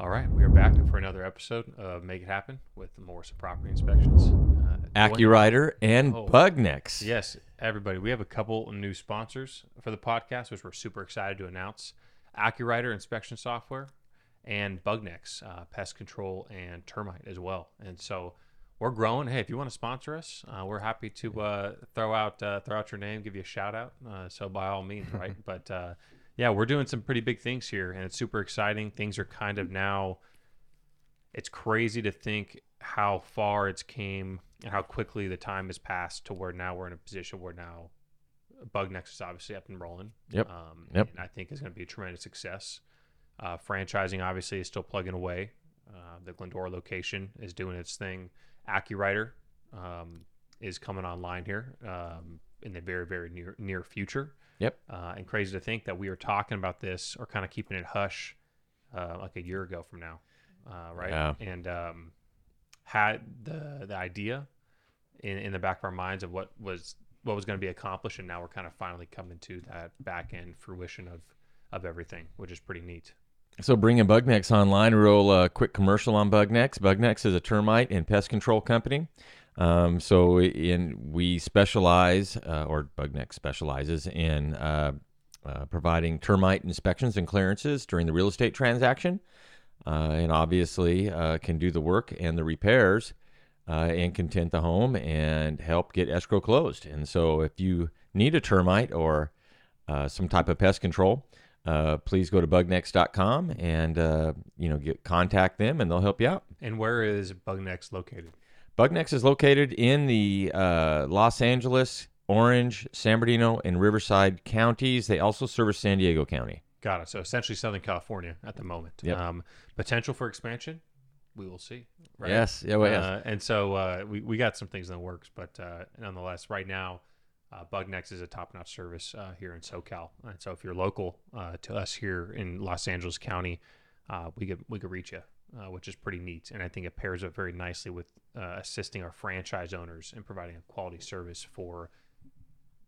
All right, we are back for another episode of Make It Happen with the Morrison Property Inspections. Uh, AccuWriter and Oh. Bugnex. Yes, everybody. We have a couple new sponsors for the podcast, which we're super excited to announce. AccuWriter inspection software and Bugnex uh, pest control and termite as well. And so we're growing. Hey, if you want to sponsor us, uh, we're happy to uh, throw out uh, throw out your name, give you a shout out. Uh, so by all means, right? but uh, yeah, we're doing some pretty big things here, and it's super exciting. Things are kind of now. It's crazy to think how far it's came and how quickly the time has passed to where now we're in a position where now Bugnex is obviously up and rolling. Yep. Um, Yep. And I think is going to be a tremendous success. Uh, franchising obviously is still plugging away. Uh, the Glendora location is doing its thing. AccuWriter um, is coming online here um, in the very, very near near future. Yep. Uh, and crazy to think that we were talking about this or kind of keeping it hush uh, like a year ago from now, uh, right? Yeah. And um, had the the idea in, in the back of our minds of what was what was going to be accomplished, and now we're kind of finally coming to that back end fruition of of everything, which is pretty neat. So bringing Bugnex online, real uh, quick commercial on Bugnex. Bugnex is a termite and pest control company. Um, so in we specialize, uh, or Bugnex specializes in uh, uh, providing termite inspections and clearances during the real estate transaction, uh, and obviously uh, can do the work and the repairs uh, and content the home and help get escrow closed. And so if you need a termite or some type of pest control, uh, please go to bugnex.com and uh, you know get contact them and they'll help you out. And where is Bugnex located? Bugnex is located in the uh, Los Angeles, Orange, San Bernardino, and Riverside counties. They also service San Diego County. Got it. So essentially Southern California at the moment. Yep. Um, potential for expansion, we will see. Right? Yes, yeah, well, yes. Uh, and so uh, we, we got some things in the works, but uh, nonetheless, right now, uh, Bugnex is a top notch service uh, here in SoCal. And so if you're local uh, to us here in Los Angeles County, uh, we could we could reach you, uh, which is pretty neat. And I think it pairs up very nicely with uh, assisting our franchise owners and providing a quality service for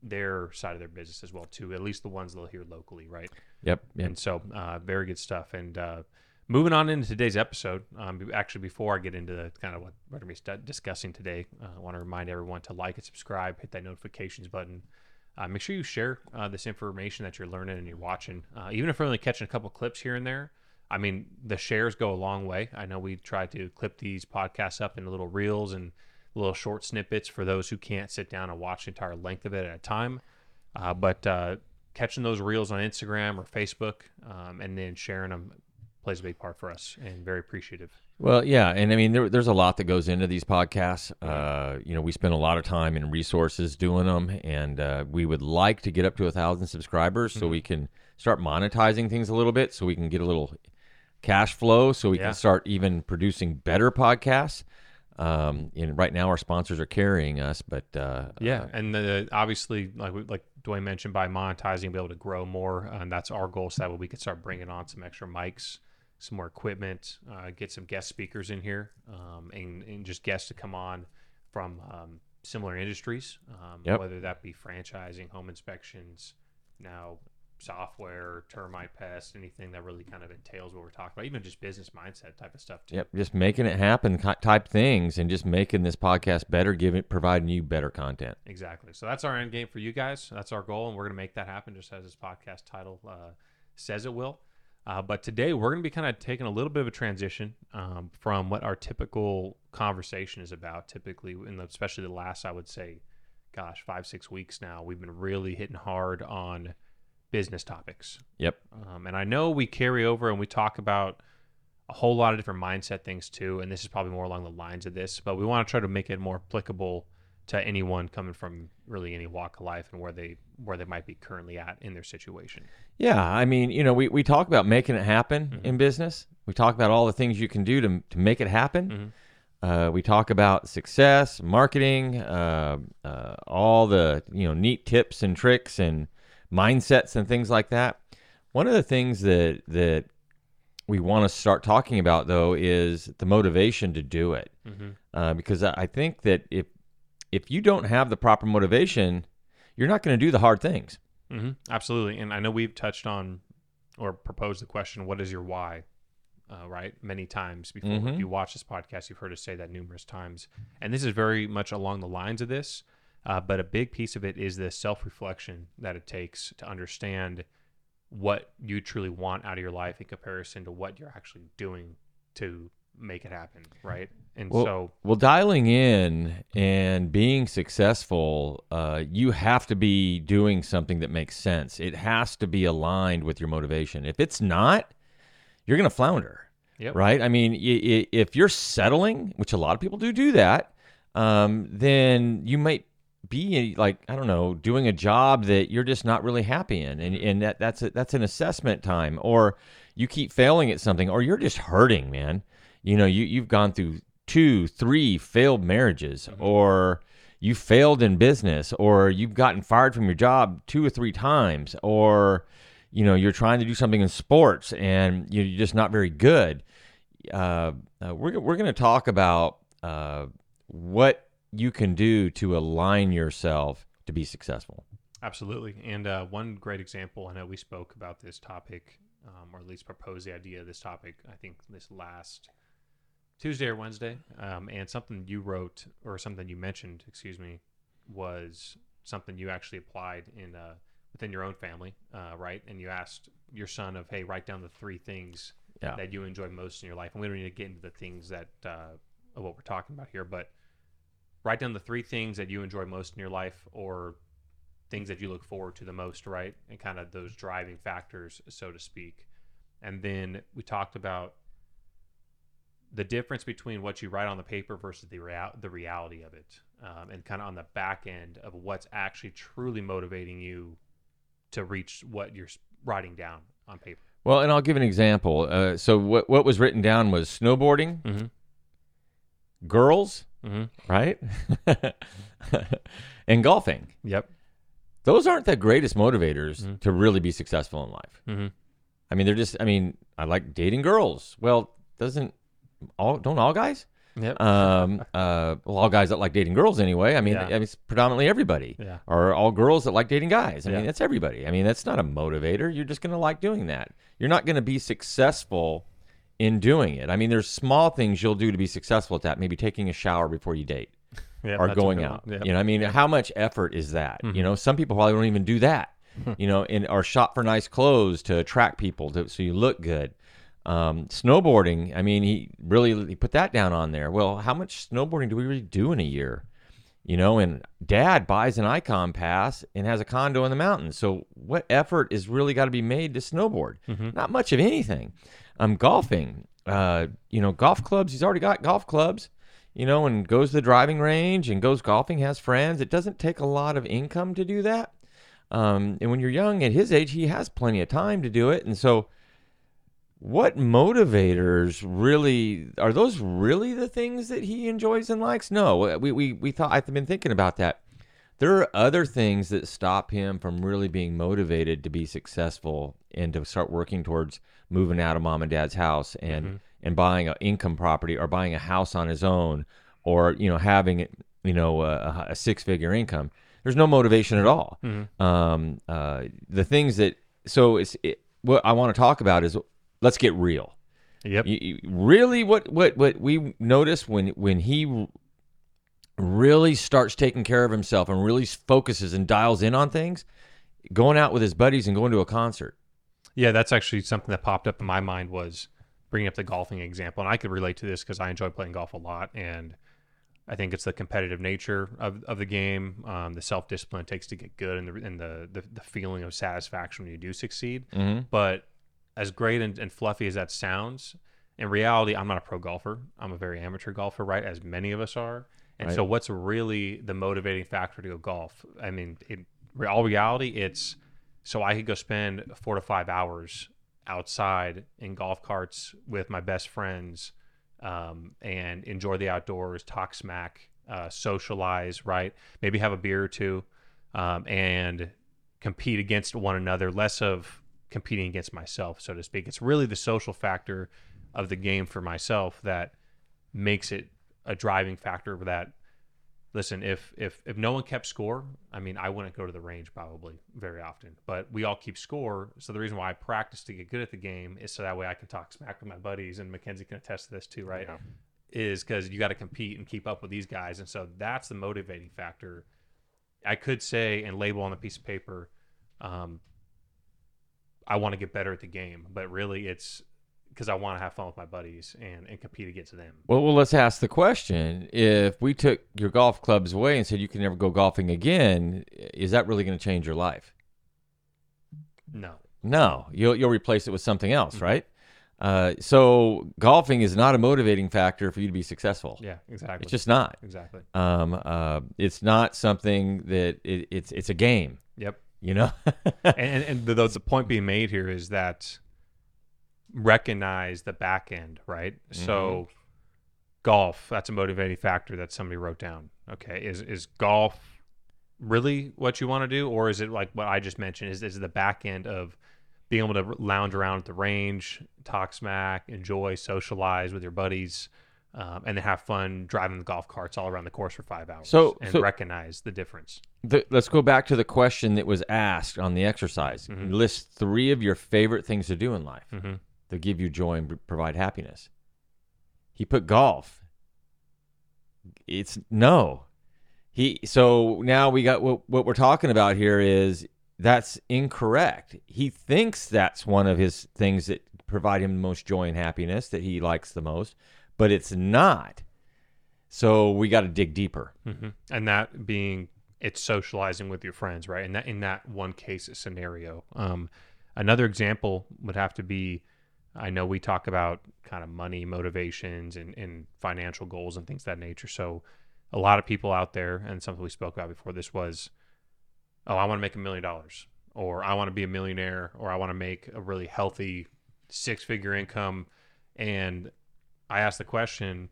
their side of their business as well too. At least the ones they'll hear locally, right? Yep, yep. And so, uh, very good stuff. And uh, moving on into today's episode, um, actually, before I get into the, kind of what we're going to be discussing today, uh, I want to remind everyone to like and subscribe, hit that notifications button. Uh, make sure you share uh, this information that you're learning and you're watching. Uh, even if you're only catching a couple clips here and there, I mean, the shares go a long way. I know we try to clip these podcasts up into little reels and little short snippets for those who can't sit down and watch the entire length of it at a time. Uh, but uh, catching those reels on Instagram or Facebook um, and then sharing them plays a big part for us and very appreciative. Well, yeah, and I mean, there, there's a lot that goes into these podcasts. Uh, you know, we spend a lot of time and resources doing them, and uh, we would like to get up to a thousand subscribers so we can start monetizing things a little bit, so we can get a little cash flow, so we Yeah. can start even producing better podcasts. Um, and right now, our sponsors are carrying us, but uh, Yeah, and the, obviously, like like Dwayne mentioned, by monetizing, be able to grow more, and that's our goal. So that way we can start bringing on some extra mics, some more equipment, uh, get some guest speakers in here, um, and, and just guests to come on from um, similar industries, um, Yep. whether that be franchising, home inspections, now software, termite pest, anything that really kind of entails what we're talking about, even just business mindset type of stuff too. Yep, just making it happen type things, and just making this podcast better, giving providing you better content. Exactly. So that's our end game for you guys. That's our goal, and we're going to make that happen, just as this podcast title uh, says it will. Uh, but today we're going to be kind of taking a little bit of a transition um, from what our typical conversation is about. Typically, in the, especially the last, I would say, gosh, five six weeks now, we've been really hitting hard on business topics. Yep. Um, and I know we carry over and we talk about a whole lot of different mindset things too. And this is probably more along the lines of this, but we want to try to make it more applicable to anyone coming from really any walk of life and where they where they might be currently at in their situation. Yeah, I mean, you know, we, we talk about making it happen Mm-hmm. in business. We talk about all the things you can do to, to make it happen. Uh, we talk about success, marketing, uh, uh, all the you know neat tips and tricks and mindsets and things like that. One of the things that that we want to start talking about though is the motivation to do it, uh, because I think that if if you don't have the proper motivation, you're not going to do the hard things. Mm-hmm. Absolutely. And I know we've touched on or proposed the question, what is your why? uh, right? Many times before. Mhm. If you watch this podcast, you've heard us say that numerous times. And this is very much along the lines of this. Uh, but a big piece of it is the self reflection that it takes to understand what you truly want out of your life in comparison to what you're actually doing to make it happen, right? And Well, so, well, dialing in and being successful, uh, you have to be doing something that makes sense. It has to be aligned with your motivation. If it's not, you're going to flounder, Yep. right? I mean, y- y- if you're settling, which a lot of people do do that, um, then you might be like I don't know, doing a job that you're just not really happy in, and and that that's a, that's an assessment time, or you keep failing at something, or you're just hurting, man. You know, you you've gone through two, three failed marriages, or you failed in business, or you've gotten fired from your job two or three times, or you know you're trying to do something in sports and you're just not very good. Uh, uh, we're we're going to talk about uh, what you can do to align yourself to be successful. Absolutely. And uh, one great example, I know we spoke about this topic, um, or at least proposed the idea of this topic, I think this last Tuesday or Wednesday. Um, and something you wrote, or something you mentioned, excuse me, was something you actually applied in uh, within your own family, uh, right? And you asked your son of, hey, write down the three things Yeah. that you enjoy most in your life. And we don't need to get into the things that uh, of what we're talking about here, but write down the three things that you enjoy most in your life, or things that you look forward to the most, right? And kind of those driving factors, so to speak. And then we talked about the difference between what you write on the paper versus the real, the reality of it, um, and kind of on the back end of what's actually truly motivating you to reach what you're writing down on paper. Well, and I'll give an example. Uh, so what what was written down was snowboarding, Mm-hmm. girls, Mm-hmm. right, and golfing. Yep. Those aren't the greatest motivators Mhm. to really be successful in life. Mm-hmm. I mean, they're just. I mean, I like dating girls. Well, doesn't all don't all guys? Yep. Um, uh, well, all guys that like dating girls anyway. I mean, Yeah. I mean, it's predominantly everybody. yeah. Or all girls that like dating guys. I Yeah. mean, that's everybody. I mean, that's not a motivator. You're just going to like doing that. You're not going to be successful in doing it. I mean, there's small things you'll do to be successful at that. Maybe taking a shower before you date Yep, or going out. Yep. You know, I mean, how much effort is that? You Mhm. know, some people probably don't even do that. you know, and or shop for nice clothes to attract people to, so you look good. Um, snowboarding. I mean, he really he put that down on there. Well, how much snowboarding do we really do in a year? You know, and Dad buys an Ikon pass and has a condo in the mountains. So, what effort is really got to be made to snowboard? Mhm. Not much of anything. Um, golfing. Uh, you know, golf clubs. He's already got golf clubs you know, and goes to the driving range and goes golfing, has friends. It doesn't take a lot of income to do that. Um, and when you're young at his age, he has plenty of time to do it. And so, what motivators really are those really the things that he enjoys and likes? No, we, we, we thought, I've been thinking about that. There are other things that stop him from really being motivated to be successful and to start working towards moving out of mom and dad's house and Mhm. and buying an income property or buying a house on his own or you know having you know a, a six figure income. There's no motivation at all. Mhm. Um, uh, the things that so it's it, what I want to talk about is let's get real. Yep. You, you- really, what what what we notice when when he really starts taking care of himself and really focuses and dials in on things, going out with his buddies and going to a concert. Yeah, that's actually something that popped up in my mind was bringing up the golfing example, and I could relate to this because I enjoy playing golf a lot, and I think it's the competitive nature of, of the game, um, the self discipline it takes to get good, and the and the, the the feeling of satisfaction when you do succeed. Mm-hmm. But as great and, and fluffy as that sounds, in reality, I'm not a pro golfer. I'm a very amateur golfer, right? As many of us are. And Right. so, what's really the motivating factor to go golf? I mean, in all reality, it's so I could go spend four to five hours outside in golf carts with my best friends um, and enjoy the outdoors, talk smack, uh, socialize, right? Maybe have a beer or two um, and compete against one another, less of competing against myself, so to speak. It's really the social factor of the game for myself that makes it a driving factor that listen, if if if no one kept score, I mean, I wouldn't go to the range probably very often. But we all keep score, so the reason why I practice to get good at the game is so that way I can talk smack with my buddies, and Mackenzie can attest to this too, right? Yeah. Is because you got to compete and keep up with these guys, and so that's the motivating factor. I could say and label on a piece of paper, um, I want to get better at the game, but really it's because I want to have fun with my buddies and, and compete against them. Well, well, let's ask the question: If we took your golf clubs away and said you can never go golfing again, is that really going to change your life? No. No, you'll you'll replace it with something else, Mm-hmm. right? Uh, so golfing is not a motivating factor for you to be successful. Yeah, exactly. It's just not. exactly. Um, uh, it's not something that it, it's it's a game. Yep. You know. and and, and the, the point being made here is that recognize the back end, right? So golf, that's a motivating factor that somebody wrote down. Okay, is is golf really what you want to do, or is it like what I just mentioned? Is is the back end of being able to lounge around at the range, talk smack, enjoy, socialize with your buddies, um, and then have fun driving the golf carts all around the course for five hours, So- and so- recognize the difference. the, let's go back to the question that was asked on the exercise. Mhm. List three of your favorite things to do in life hmm that give you joy and provide happiness. He put golf. It's no. He so now we got what what we're talking about here is that's incorrect. He thinks that's one of his things that provide him the most joy and happiness that he likes the most, but it's not. So we got to dig deeper. hmm And that being it's socializing with your friends, right? And that in that one case scenario. Um, another example would have to be I know we talk about kind of money motivations and, and financial goals and things that nature. So a lot of people out there, and something we spoke about before this was, oh, I want to make a million dollars, or I want to be a millionaire, or I want to make a really healthy six figure income. And I asked the question,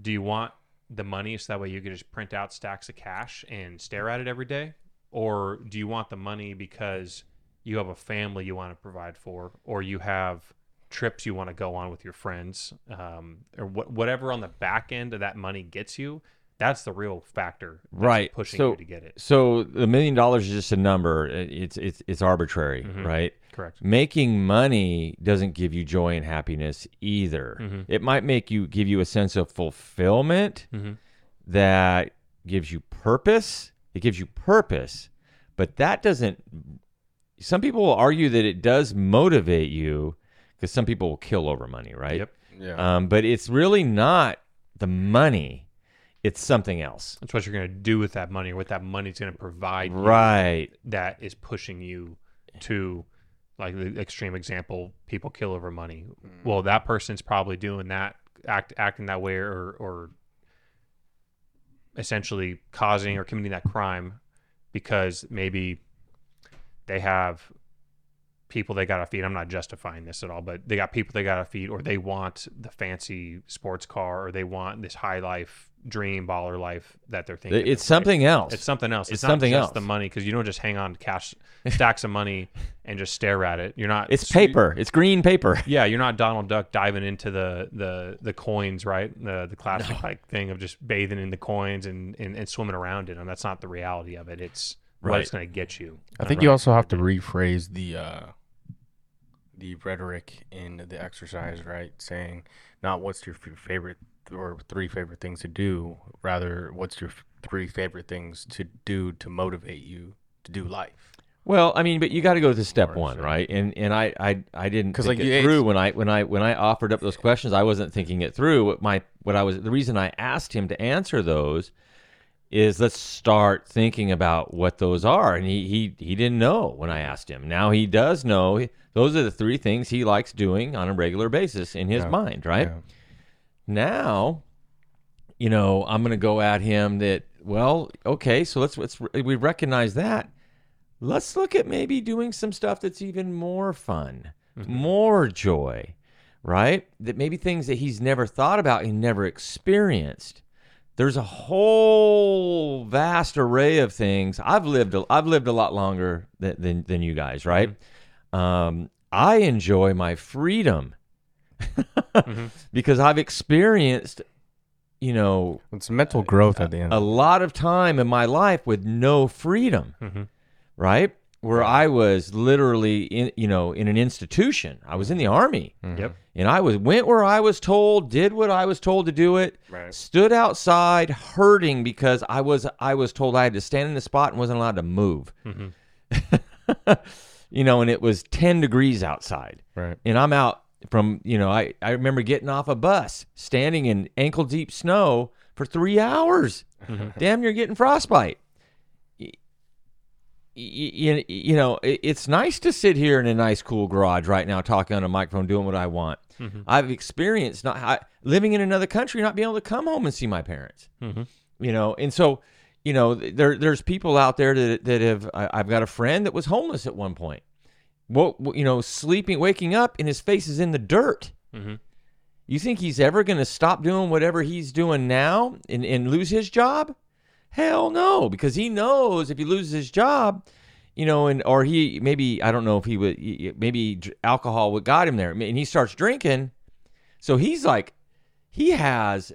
do you want the money so that way you can just print out stacks of cash and stare at it every day? Or do you want the money because you have a family you want to provide for, or you have trips you want to go on with your friends, um, or wh- whatever on the back end of that money gets you? That's the real factor, Right. Pushing So- you to get it. So the million dollars is just a number. It's it's it's arbitrary, Mhm. right? Correct. Making money doesn't give you joy and happiness either. Mhm. It might make you give you a sense of fulfillment hmm that gives you purpose. It gives you purpose, but that doesn't. Some people will argue that it does motivate you because some people will kill over money, right? Yep. Yeah. Um, but it's really not the money; it's something else. That's what you're going to do with that money, or what that money's going to provide. you. Right. that is pushing you to like the extreme example people kill over money well that person's probably doing that act acting that way or or essentially causing or committing that crime because maybe they have people they got to feed i'm not justifying this at all but they got people they got to feed or they want the fancy sports car or they want this high life dream baller life that they're thinking It's of, right? something else. It's something else. It's It's, not something just else. the money because you don't just hang on to cash stacks of money and just stare at it. You're not. It's paper. It's green paper. Yeah, you're not Donald Duck diving into the the the coins, right? The the classic like thing of just bathing in the coins and, and, and swimming around in them. That's not the reality of it. It's what Right. it's going to get you. I think you also have to rephrase the uh, the rhetoric in the exercise, right? Saying not what's your favorite or three favorite things to do, rather what's your three favorite things to do to motivate you to do life. Well, I mean, but you got to go to step one, right? And and I I, I didn't think like, it through when I when I when I offered up those questions. I wasn't thinking it through. What my what I was the reason I asked him to answer those is let's start thinking about what those are. And he he he didn't know when I asked him. Now he does know. Those are the three things he likes doing on a regular basis in his Yeah. mind, right? Yeah. now you know i'm going to go at him that well okay so let's let's we recognize that let's look at maybe doing some stuff that's even more fun mm-hmm. more joy right that maybe things that he's never thought about and never experienced there's a whole vast array of things i've lived a, i've lived a lot longer than than, than you guys right um, i enjoy my freedom because I've experienced you know, It's mental growth at the end. a lot of time in my life with no freedom, Mhm. right? Where I was literally in, you know, in an institution. I was in the army, mm-hmm. Yep. and I was went where I was told, did what I was told to do it, Right. stood outside hurting because I was I was told I had to stand in the spot and wasn't allowed to move. Mm-hmm. you know, and it was 10 degrees outside. Right. And I'm out from, you know, I, I remember getting off a bus, standing in ankle deep snow for three hours. Mm-hmm. Damn you're getting frostbite. You, you know, it- it's nice to sit here in a nice, cool garage right now, talking on a microphone, doing what I want. I've experienced not I, living in another country, not being able to come home and see my parents. You know, and so, you know, there there's people out there that that have. I, I've got a friend that was homeless at one point. Well, you know, sleeping, waking up, and his face is in the dirt. Mhm. You think he's ever going to stop doing whatever he's doing now and, and lose his job? Hell no, because he knows if he loses his job, you know, and or he maybe I don't know if he would maybe alcohol would got him there, and he starts drinking. So he's like, he has,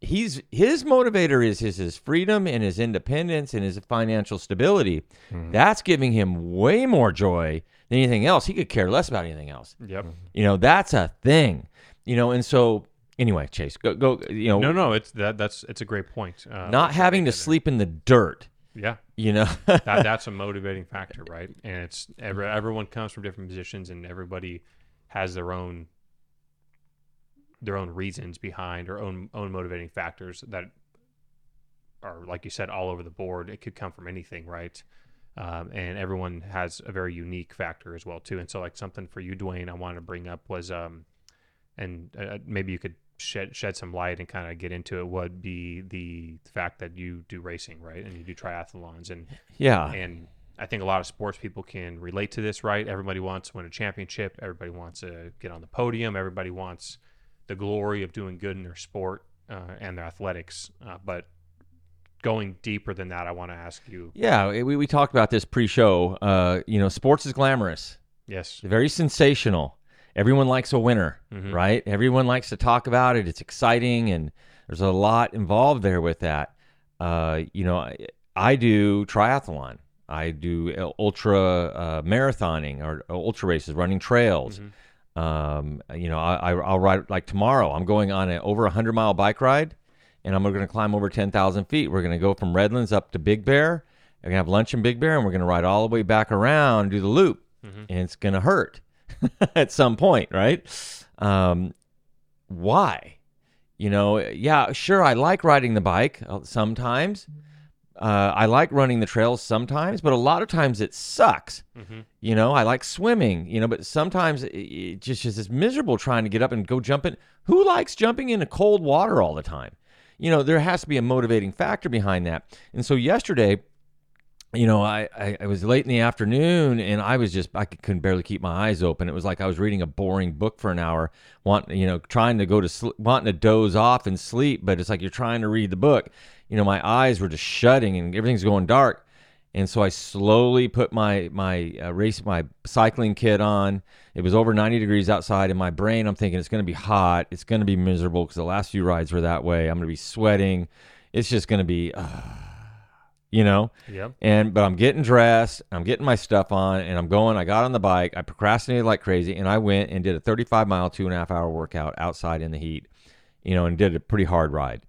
he's his motivator is his his freedom and his independence and his financial stability. Mm-hmm. That's giving him way more joy than anything else. He could care less about anything else. Yep. You know, that's a thing. You know, and so anyway, Chase, go go. You know, No, no, it's that. That's it's a great point. Uh, not having to sleep in the dirt. Yeah. You know, that, that's a motivating factor, right? And it's every, everyone comes from different positions, and everybody has their own their own reasons behind or own own motivating factors that are, like you said, all over the board. It could come from anything, right? Um, and everyone has a very unique factor as well too. And so, like something for you, Dwayne, I wanted to bring up was, um, and uh, maybe you could shed shed some light and kind of get into it. Would be the fact that you do racing, right? And you do triathlons, and yeah, and I think a lot of sports people can relate to this, right? Everybody wants to win a championship. Everybody wants to get on the podium. Everybody wants the glory of doing good in their sport uh, and their athletics. Uh, but going deeper than that, I want to ask you. yeah. We we talked about this pre-show. Uh, you know, sports is glamorous. Yes. Very sensational. Everyone likes a winner, Mhm. right? Everyone likes to talk about it. It's exciting, and there's a lot involved there with that. Uh, you know, I, I do triathlon. I do ultra uh, marathoning or ultra races, running trails. Um, you know, I, I, I'll ride like tomorrow. I'm going on an over a hundred mile bike ride, and I'm going to climb over ten thousand feet. We're going to go from Redlands up to Big Bear. We're going to have lunch in Big Bear, and we're going to ride all the way back around, do the loop, and it's going to hurt at some point, right? Um, why? You know, yeah, sure, I like riding the bike uh, sometimes. Uh, I like running the trails sometimes, but a lot of times it sucks. You know, I like swimming, you know, but sometimes it, it just is miserable trying to get up and go jumping. Who likes jumping into cold water all the time? You know, there has to be a motivating factor behind that. And so yesterday, you know, I, I, was late in the afternoon and I was just, I couldn't barely keep my eyes open. It was like I was reading a boring book for an hour, want, you know, trying to go to sleep, wanting to doze off and sleep, but it's like you're trying to read the book. You know, my eyes were just shutting and everything's going dark. And so I slowly put my my uh, race my cycling kit on. It was over 90 degrees outside in my brain. I'm thinking it's going to be hot. It's going to be miserable because the last few rides were that way. I'm going to be sweating. It's just going to be, uh, you know. Yep. And but I'm getting dressed, I'm getting my stuff on, and I'm going. I got on the bike. I procrastinated like crazy, and I went and did a 35 mile, two and a half hour workout outside in the heat, you know, and did a pretty hard ride.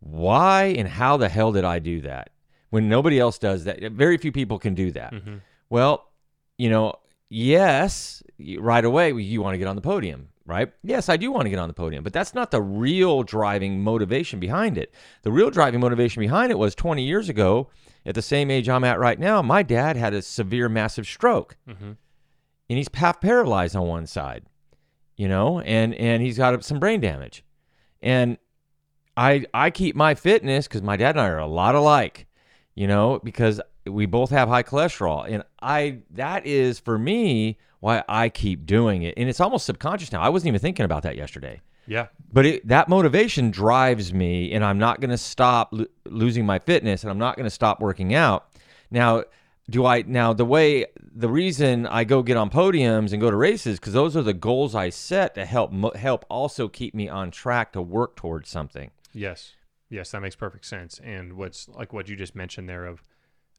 Why and how the hell did I do that when nobody else does that? Very few people can do that. Mhm. Well, you know, yes, right away you want to get on the podium, right? Yes, I do want to get on the podium, but that's not the real driving motivation behind it. The real driving motivation behind it was 20 years ago, at the same age I'm at right now, my dad had a severe, massive stroke, Mhm. and he's half paralyzed on one side, you know, and and he's got some brain damage, and I I keep my fitness because my dad and I are a lot alike, you know, because we both have high cholesterol, and I that is for me why I keep doing it, and it's almost subconscious now. I wasn't even thinking about that yesterday, Yeah. but it, that motivation drives me, and I'm not going to stop lo- losing my fitness, and I'm not going to stop working out. Now, do I now the way the reason I go get on podiums and go to races because those are the goals I set to help mo- help also keep me on track to work towards something. Yes. Yes, that makes perfect sense. And what's like what you just mentioned there of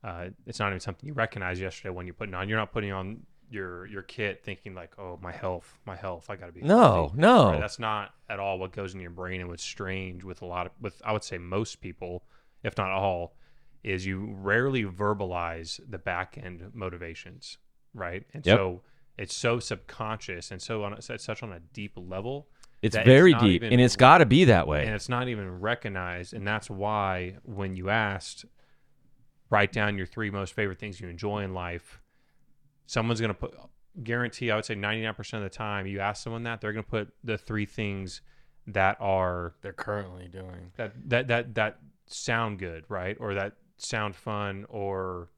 uh, it's not even something you recognize yesterday when you're putting on. You're not putting on your your kit thinking like, oh, my health, my health, I got to be No, healthy. no. Right? That's not at all what goes in your brain. And what's strange with a lot of with I would say most people, if not all, is you rarely verbalize the back end motivations, right? And Yep. so it's so subconscious and so on it's such on a deep level It's very not deep, and it's got to be that way. and it's not even recognized and that's why when you asked write down your three most favorite things you enjoy in life someone's going to put guarantee i would say 99% of the time you ask someone that they're going to put the three things that are They're currently doing. that that that that sound good right? Or that sound fun or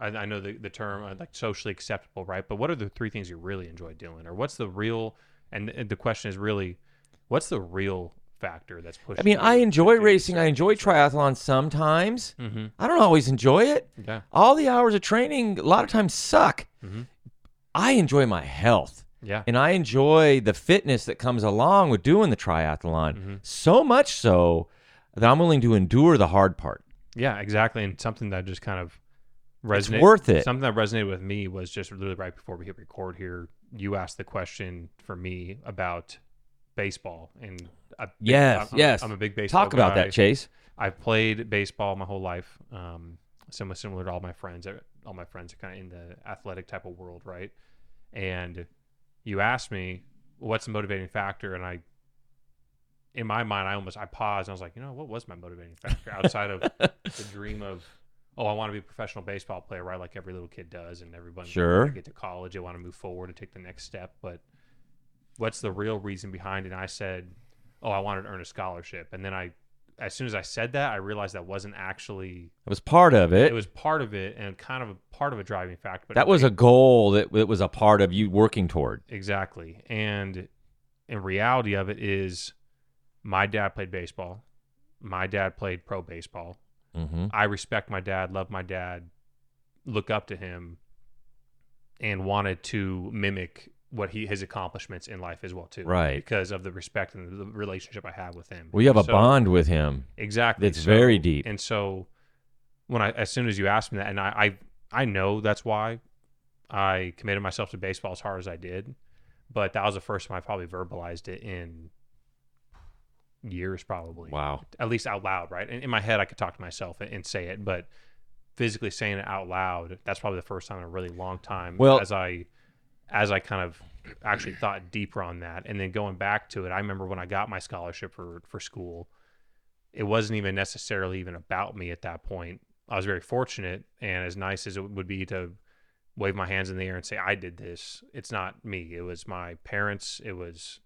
I, I know the, the term uh, like socially acceptable right? But what are the three things you really enjoy doing? Or what's the real and, and the question is really what's the real factor that's pushing I mean, I enjoy racing. I enjoy triathlon sometimes. Mm-hmm. I don't always enjoy it. Yeah. All the hours of training, a lot of times, suck. Mhm. I enjoy my health. Yeah. And I enjoy the fitness that comes along with doing the triathlon Mm-hmm. so much so that I'm willing to endure the hard part. Yeah, exactly. And something that just kind of It's worth it. Something that resonated with me was just literally right before we hit record here. You asked the question for me about baseball, and I, Yes, I'm, yes. I'm a big baseball. Talk about guy. that, Chase. I've played baseball my whole life. Um, similar, similar to all my friends. All my friends are kind of in the athletic type of world, right? And you asked me what's the motivating factor, and I, in my mind, I almost I paused. And I was like, you know, what was my motivating factor outside of the dream of, oh, I want to be a professional baseball player, right? Like every little kid does, and everybody Sure. when get to college, they want to move forward and take the next step. But what's the real reason behind it? And I said, oh, I wanted to earn a scholarship, and then I, as soon as I said that, I realized that wasn't actually. It was part of it. It was part of it and kind of a part of a driving factor. But that was a goal that, that was a part of you working toward. Exactly. And in reality of it is my dad played baseball. My dad played pro baseball. hmm I respect my dad, love my dad, look up to him, and wanted to mimic what he his accomplishments in life as well too. Right. Because of the respect and the relationship I have with him. we you have a bond with him. Exactly. that's very deep. And so when I as soon as you asked me that, and I I, I know that's why I committed myself to baseball as hard as I did, but that was the first time I probably verbalized it in years probably. Wow. At least out loud, right? In, in my head I could talk to myself and, and say it, but physically saying it out loud, that's probably the first time in a really long time Well- as I as I kind of actually thought deeper on that. And then going back to it, I remember when I got my scholarship for for school, it wasn't even necessarily even about me at that point. I was very fortunate, and as nice as it would be to wave my hands in the air and say I did this, it's not me. It was my parents. It was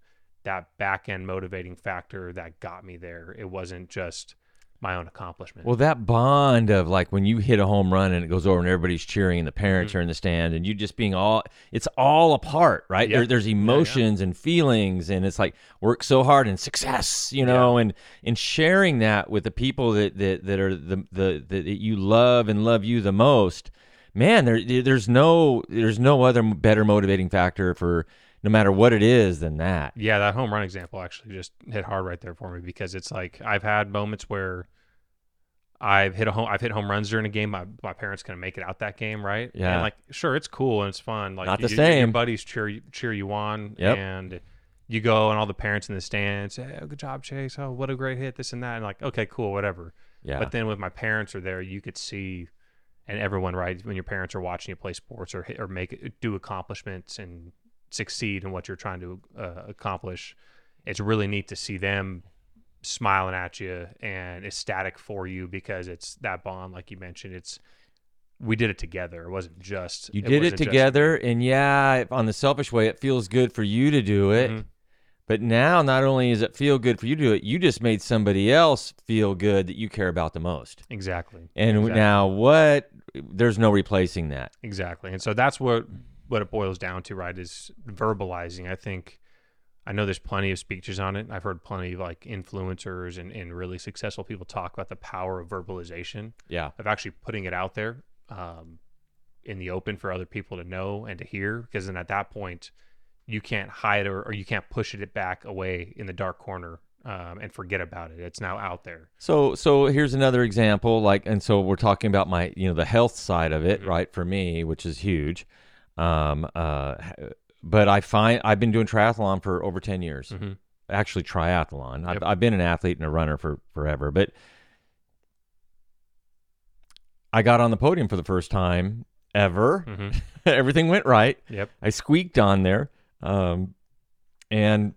that back end motivating factor that got me there. It wasn't just my own accomplishment. Well, that bond of like when you hit a home run and it goes over and everybody's cheering and the parents Mhm. are in the stand and you just being all, it's all apart, right? Yeah. There, there's emotions and feelings and it's like work so hard and success, you know, and and sharing that with the people that that, that are the, the the that you love and love you the most. Man, there there's no there's no other better motivating factor for no matter what it is than that. Yeah, that home run example actually just hit hard right there for me because it's like I've had moments where I've hit a home I've hit home runs during a game. My my parents couldn't make it out that game, right? Yeah. And like sure, it's cool and it's fun. Like Not the you- Your same. buddies cheer you cheer you on Yep. and you go and all the parents in the stands say, oh, good job, Chase. Oh, what a great hit, this and that. And like, okay, cool, whatever. Yeah. But then with my parents are there, you could see, and everyone, right? When your parents are watching you play sports or hit, or make it, do accomplishments and succeed in what you're trying to uh, accomplish, it's really neat to see them smiling at you and ecstatic for you because it's that bond, like you mentioned. It's we did it together. It wasn't just You did it just- together, and yeah, on the selfish way, it feels good for you to do it. Mhm. But now, not only does it feel good for you to do it, you just made somebody else feel good that you care about the most. Exactly. And Exactly. now, what? There's no replacing that. Exactly. And so that's what what it boils down to, right? Is verbalizing. I think I know there's plenty of speeches on it. I've heard plenty of like influencers and, and really successful people talk about the power of verbalization, Yeah. of actually putting it out there um, in the open for other people to know and to hear. Because then at that point, you can't hide or, or you can't push it back away in the dark corner um, and forget about it. It's now out there. So so here's another example like and so we're talking about my you know the health side of it Mhm. right for me which is huge. Um uh but I find I've been doing triathlon for over 10 years. Mhm. Actually triathlon. I've I've been an athlete and a runner for forever, but I got on the podium for the first time ever. hmm Everything went right. Yep. I squeaked on there. Um, and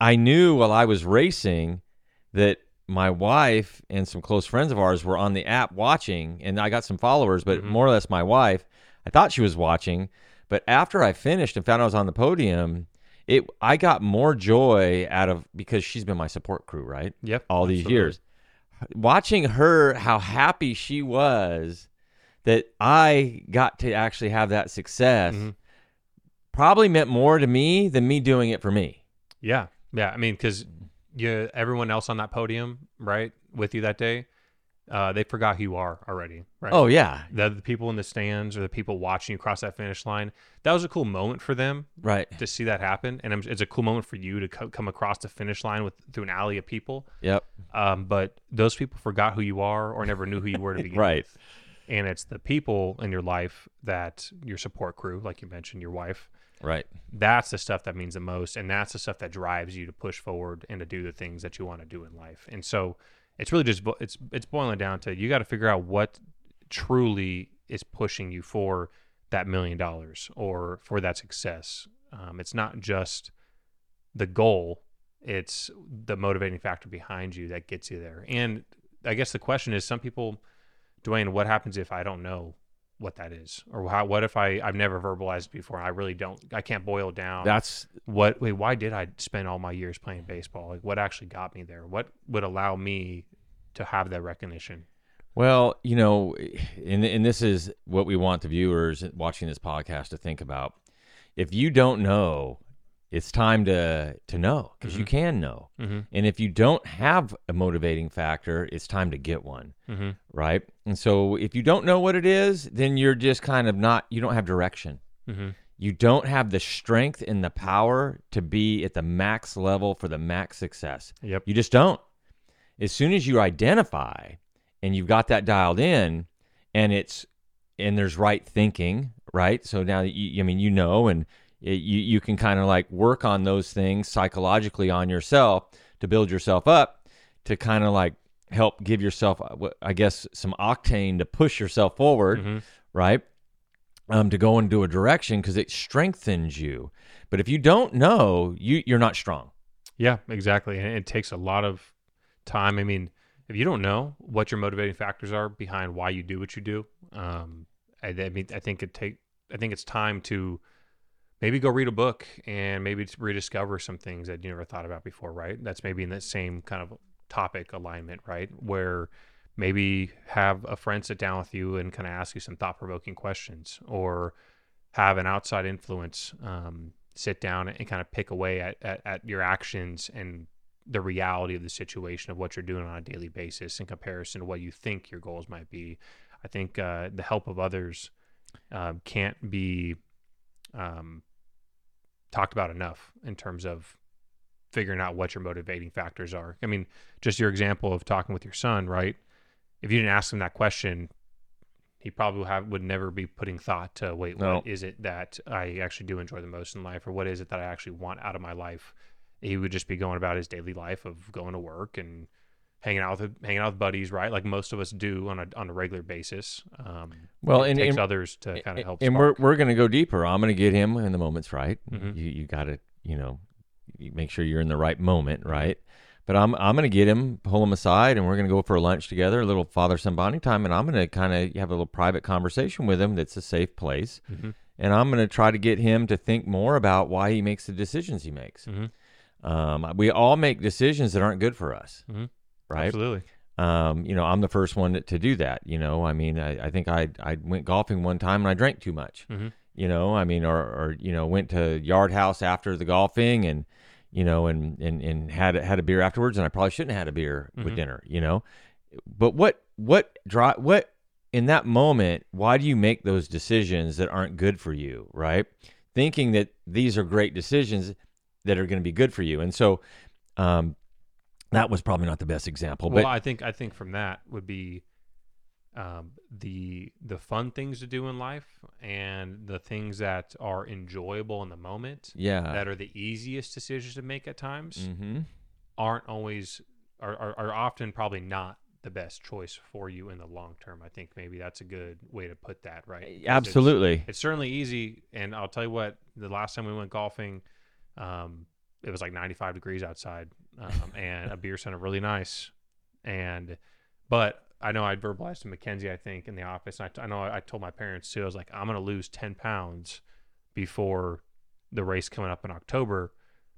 I knew while I was racing that my wife and some close friends of ours were on the app watching, and I got some followers, but Mhm. more or less my wife. I thought she was watching, but after I finished and found I was on the podium, it I got more joy out of because she's been my support crew, right? Yep. all these absolutely. years. Watching her, how happy she was that I got to actually have that success Mhm. probably meant more to me than me doing it for me. Yeah, yeah. I mean, because you, everyone else on that podium, right, with you that day, uh, they forgot who you are already, right? Oh, yeah. the, the people in the stands or the people watching you cross that finish line. That was a cool moment for them Right. to see that happen, and it's a cool moment for you to co- come across the finish line with through an alley of people. Yep. Um, but those people forgot who you are or never knew who you were to begin Right. with. And it's the people in your life that your support crew, like you mentioned, your wife, Right. that's the stuff that means the most and that's the stuff that drives you to push forward and to do the things that you want to do in life and so it's really just it's it's boiling down to you got to figure out what truly is pushing you for that million dollars or for that success. Um, it's not just the goal it's the motivating factor behind you that gets you there. And i guess the question is some people dwayne what happens if i don't know what that is or how what if i i've never verbalized before i really don't i can't boil down That's what wait why did i spend all my years playing baseball? Like what actually got me there? What would allow me to have that recognition? Well, you know, and and this is what we want the viewers watching this podcast to think about. If you don't know, it's time to to know because you can know. mm-hmm. And if you don't have a motivating factor, it's time to get one, Mm-hmm. right? And so if you don't know what it is, then you're just kind of not you don't have direction. Mm-hmm. You don't have the strength and the power to be at the max level for the max success. yep You just don't. As soon as you identify and you've got that dialed in and it's and there's right thinking, right? So now you I mean you know and you you can kind of like work on those things psychologically on yourself to build yourself up to kind of like help give yourself uh, I guess some octane to push yourself forward, mm-hmm. right? Um, to go into a direction because it strengthens you. But if you don't know, you you're not strong. yeah exactly and it takes a lot of time i mean if you don't know what your motivating factors are behind why you do what you do um i, I mean i think it take i think it's time to maybe go read a book and maybe rediscover some things that you never thought about before right? That's maybe in that same kind of topic alignment right? Where maybe have a friend sit down with you and kind of ask you some thought-provoking questions or have an outside influence um, sit down and kind of pick away at, at, at your actions and the reality of the situation of what you're doing on a daily basis in comparison to what you think your goals might be. I think uh, the help of others um, can't be um, talked about enough in terms of figuring out what your motivating factors are. I mean, just your example of talking with your son, right? If you didn't ask him that question, he probably have, would never be putting thought to wait, No. what is it that I actually do enjoy the most in life, or what is it that I actually want out of my life? He would just be going about his daily life of going to work and hanging out with hanging out with buddies, right? Like most of us do on a on a regular basis. Um, Well, it and- takes and- others to kind of help. and spark. we're we're gonna go deeper. I'm gonna get him when the moment's right. Mhm. You you got to you know you make sure you're in the right moment, Mm-hmm. right? But I'm I'm gonna get him, pull him aside, and we're gonna go for a lunch together, a little father son bonding time, and I'm gonna kind of have a little private conversation with him that's a safe place, Mhm. and I'm gonna try to get him to think more about why he makes the decisions he makes. Mhm. Um, we all make decisions that aren't good for us, Mhm. Right? Absolutely. Um, you know, I'm the first one to, do that. You know, I mean, I, I think I I went golfing one time and I drank too much. Mhm. You know, I mean, or or you know, went to Yard House after the golfing and you know, and and and had had a beer afterwards, and I probably shouldn't have had a beer with Mhm. dinner. You know, but what what dri what in that moment? Why do you make those decisions that aren't good for you? Right, thinking that these are great decisions that are going to be good for you, and so Um, that was probably not the best example, Well, but I think I think from that would be um, the the fun things to do in life and the things that are enjoyable in the moment yeah. that are the easiest decisions to make at times mm-hmm. aren't always are, are, are often probably not the best choice for you in the long term. I think maybe that's a good way to put that, right? it's- Absolutely. It's, certainly easy, and I'll tell you what. The last time we went golfing, um, it was like 95 degrees outside, um, and a beer sounded really nice. And but I know I verbalized to Mackenzie, I think, in the office. And I, I know I told my parents too. I was like, I'm gonna lose 10 pounds before the race coming up in October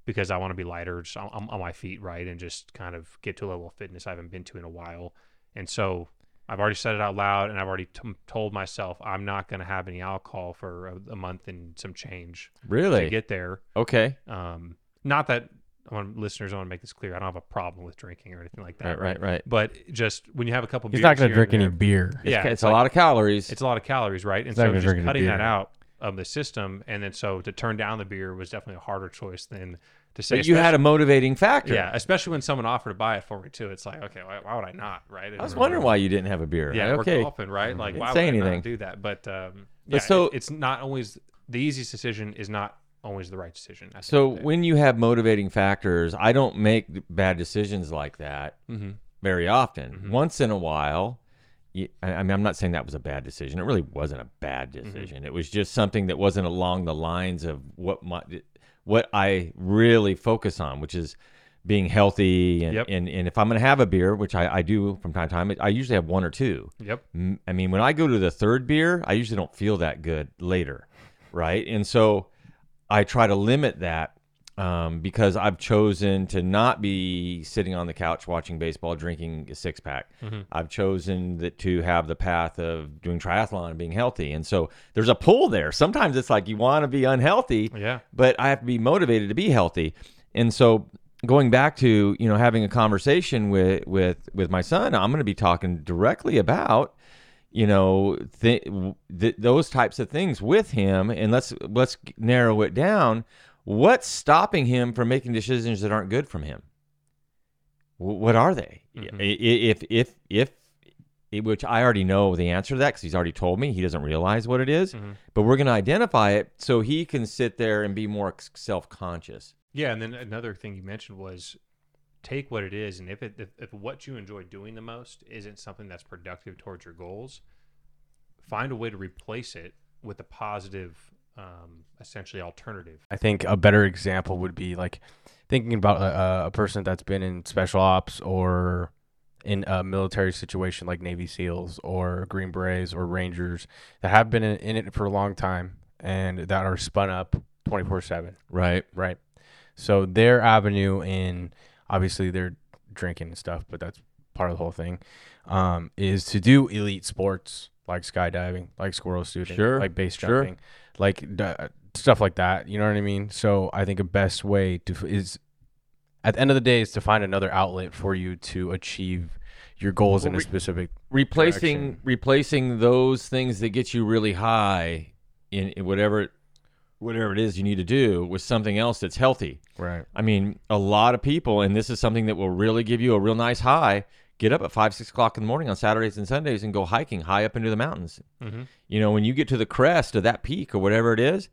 because I want to be lighter, just on, on- my feet, right, and just kind of get to a level of fitness I haven't been to in a while. And so I've already said it out loud, and I've already t- told myself I'm not going to have any alcohol for a, a month and some change Really? to get there. okay. Um, not that I want listeners I want to make this clear. I don't have a problem with drinking or anything like that. Right, right, right. But just when you have a couple, He's beers not going to drink any there- beer. Yeah, it's, it's a lot of calories. It's a lot of calories, right? And He's so gonna just cutting that out of the system, and then so to turn down the beer was definitely a harder choice than to say. but you had a motivating factor. yeah, especially when someone offered to buy it for me too. It's like, okay, why, why would I not? Right? I was wondering why you didn't have a beer. Yeah, okay. we're golfing, right? Like, Didn't why say would I not do that? But um, But yeah, so- it- it's not always the easiest decision. Is not always the right decision. So end of the day. when you have motivating factors, I don't make bad decisions like that Mhm. very often. Mhm. Once in a while, I mean, I'm not saying that was a bad decision. It really wasn't a bad Mm-hmm. decision. It was just something that wasn't along the lines of what my what I really focus on, which is being healthy. And, Yep. and, and if I'm going to have a beer, which I, I do from time to time, I usually have one or two. Yep. I mean, when I go to the third beer, I usually don't feel that good later, right? And so I try to limit that um, because I've chosen to not be sitting on the couch watching baseball, drinking a six pack. Mhm. I've chosen that to have the path of doing triathlon and being healthy. And so there's a pull there. Sometimes it's like you want to be unhealthy, Yeah. but I have to be motivated to be healthy. And so going back to, you know, having a conversation with with with my son, I'm going to be talking directly about you know th- th- those types of things with him and let's let's narrow it down what's stopping him from making decisions that aren't good from him Wh- what are they Mhm. I- if if if which I already know the answer to that because he's already told me he doesn't realize what it is, Mhm. but we're going to identify it so he can sit there and be more self conscious. Yeah, and then another thing you mentioned was take what it is, and if it if, if what you enjoy doing the most isn't something that's productive towards your goals, find a way to replace it with a positive, um, essentially alternative. I think a better example would be like thinking about a, a person that's been in special ops or in a military situation like Navy SEALs or Green Berets or Rangers that have been in, in it for a long time and that are spun up 24 7, Right. right? So their avenue in obviously they're drinking and stuff, but that's part of the whole thing, um, is to do elite sports like skydiving, like squirrel shooting, Sure, like base sure. jumping, like d- stuff like that. You know what I mean? So I think a best way to f- is at the end of the day is to find another outlet for you to achieve your goals in a Well, re- specific. Replacing Direction. replacing those things that get you really high in, in whatever whatever it is you need to do with something else that's healthy. Right. I mean, a lot of people, and this is something that will really give you a real nice high. Get up at five, six o'clock in the morning on Saturdays and Sundays and go hiking high up into the mountains. Mm-hmm. You know, when you get to the crest of that peak or whatever it is,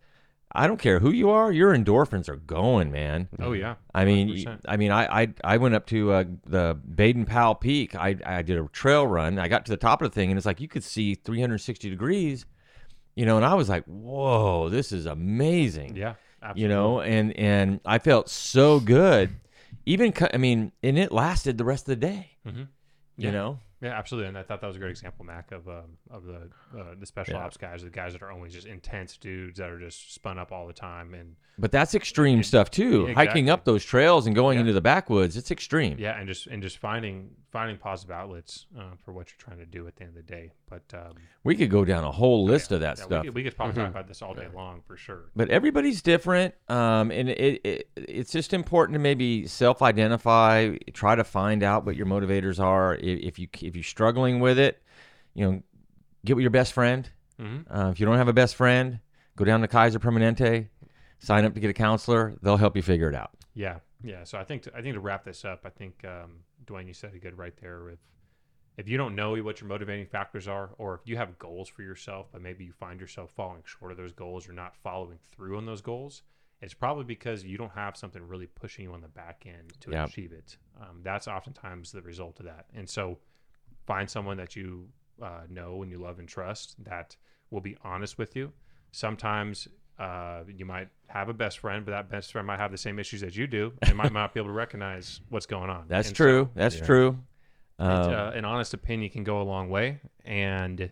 I don't care who you are, your endorphins are going, man. Oh yeah, I mean, 100%. I mean, I I, I went up to uh, the Baden Powell Peak. I I did a trail run. I got to the top of the thing, and it's like you could see 360 degrees. You know, and I was like, "Whoa, this is amazing." yeah, absolutely. you know and and i felt so good even i mean and it lasted the rest of the day Mhm. you know Yeah, absolutely, and I thought that was a great example, Mac, of um, of the uh, the special Yeah. ops guys, the guys that are always just intense dudes that are just spun up all the time, and but that's extreme stuff too Yeah, hiking up those trails and going Yeah. into the backwoods it's extreme yeah, and just and just finding finding positive outlets uh, for what you're trying to do at the end of the day. But um, we could go down a whole list of that yeah, stuff we could, we could probably talk Mhm. about this all day long for sure. but everybody's different um, and it, it it's just important to maybe self-identify try to find out what your motivators are if, if you if you're struggling with it you know get with your best friend hmm Uh, if you don't have a best friend, go down to Kaiser Permanente, sign up to get a counselor. They'll help you figure it out. Yeah, Yeah, so I think to, I think to wrap this up, I think um, Dwayne, you said it good right there. If if you don't know what your motivating factors are, or if you have goals for yourself, but maybe you find yourself falling short of those goals or not following through on those goals, it's probably because you don't have something really pushing you on the back end to Yep. achieve it. Um, that's oftentimes the result of that. And so, find someone that you uh, know and you love and trust that will be honest with you. Sometimes uh, you might have a best friend, but that best friend might have the same issues as you do and might not be able to recognize what's going on. That's And so true. That's yeah. true. it, Um, uh, an honest opinion can go a long way. And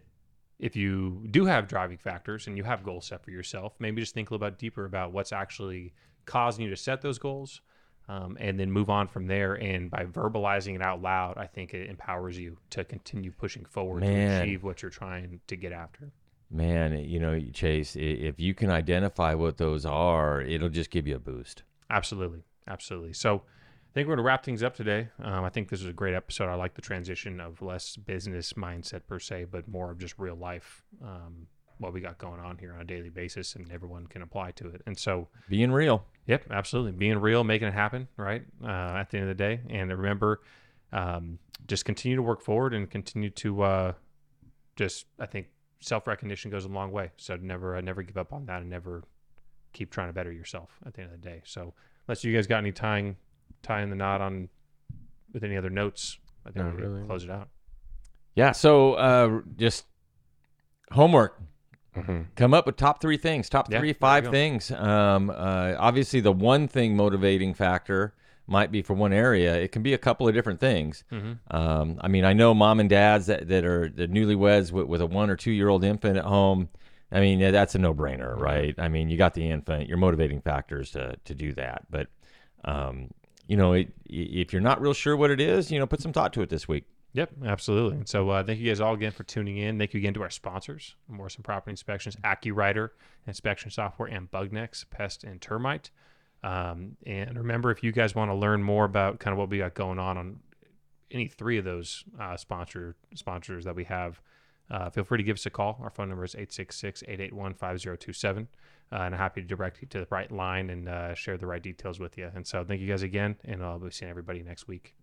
if you do have driving factors and you have goals set for yourself, maybe just think a little bit deeper about what's actually causing you to set those goals. Um, and then move on from there. And by verbalizing it out loud, I think it empowers you to continue pushing forward Man. to achieve what you're trying to get after. man, you know, Chase, if you can identify what those are, it'll just give you a boost. Absolutely, absolutely. So, I think we're going to wrap things up today. Um, I think this was a great episode. I like the transition of less business mindset per se, but more of just real life, um, what we got going on here on a daily basis, and everyone can apply to it. And so, Being real. yep, absolutely, being real, making it happen, right? Uh, at the end of the day, and remember, um, just continue to work forward and continue to uh, just. I think self recognition goes a long way. So never, uh, never give up on that, and never keep trying to better yourself at the end of the day. So, unless you guys got any tying tying the knot on with any other notes, I think Not we really. close it out. Yeah. So uh, just homework. Mm-hmm. Come up with top three things, top Yeah, three, five things. Um, uh, obviously, the one thing motivating factor might be for one area. It can be a couple of different things. Mm-hmm. Um, I mean, I know mom and dads that, that are the newlyweds with, with a one or two year old infant at home. I mean, yeah, that's a no brainer, right? I mean, you got the infant, your motivating factors to, to do that. But, um, you know, it, if you're not real sure what it is, you know, put some thought to it this week. Yep, absolutely. And so uh, thank you guys all again for tuning in. Thank you again to our sponsors, Morrison Property Inspections, AccuWriter Inspection Software, and Bugnex Pest and Termite. Um, and remember, if you guys want to learn more about kind of what we got going on on any three of those uh, sponsor sponsors that we have, uh, feel free to give us a call. Our phone number is 866-881-5027. Uh, and I'm happy to direct you to the right line and uh, share the right details with you. And so thank you guys again, and I'll be seeing everybody next week.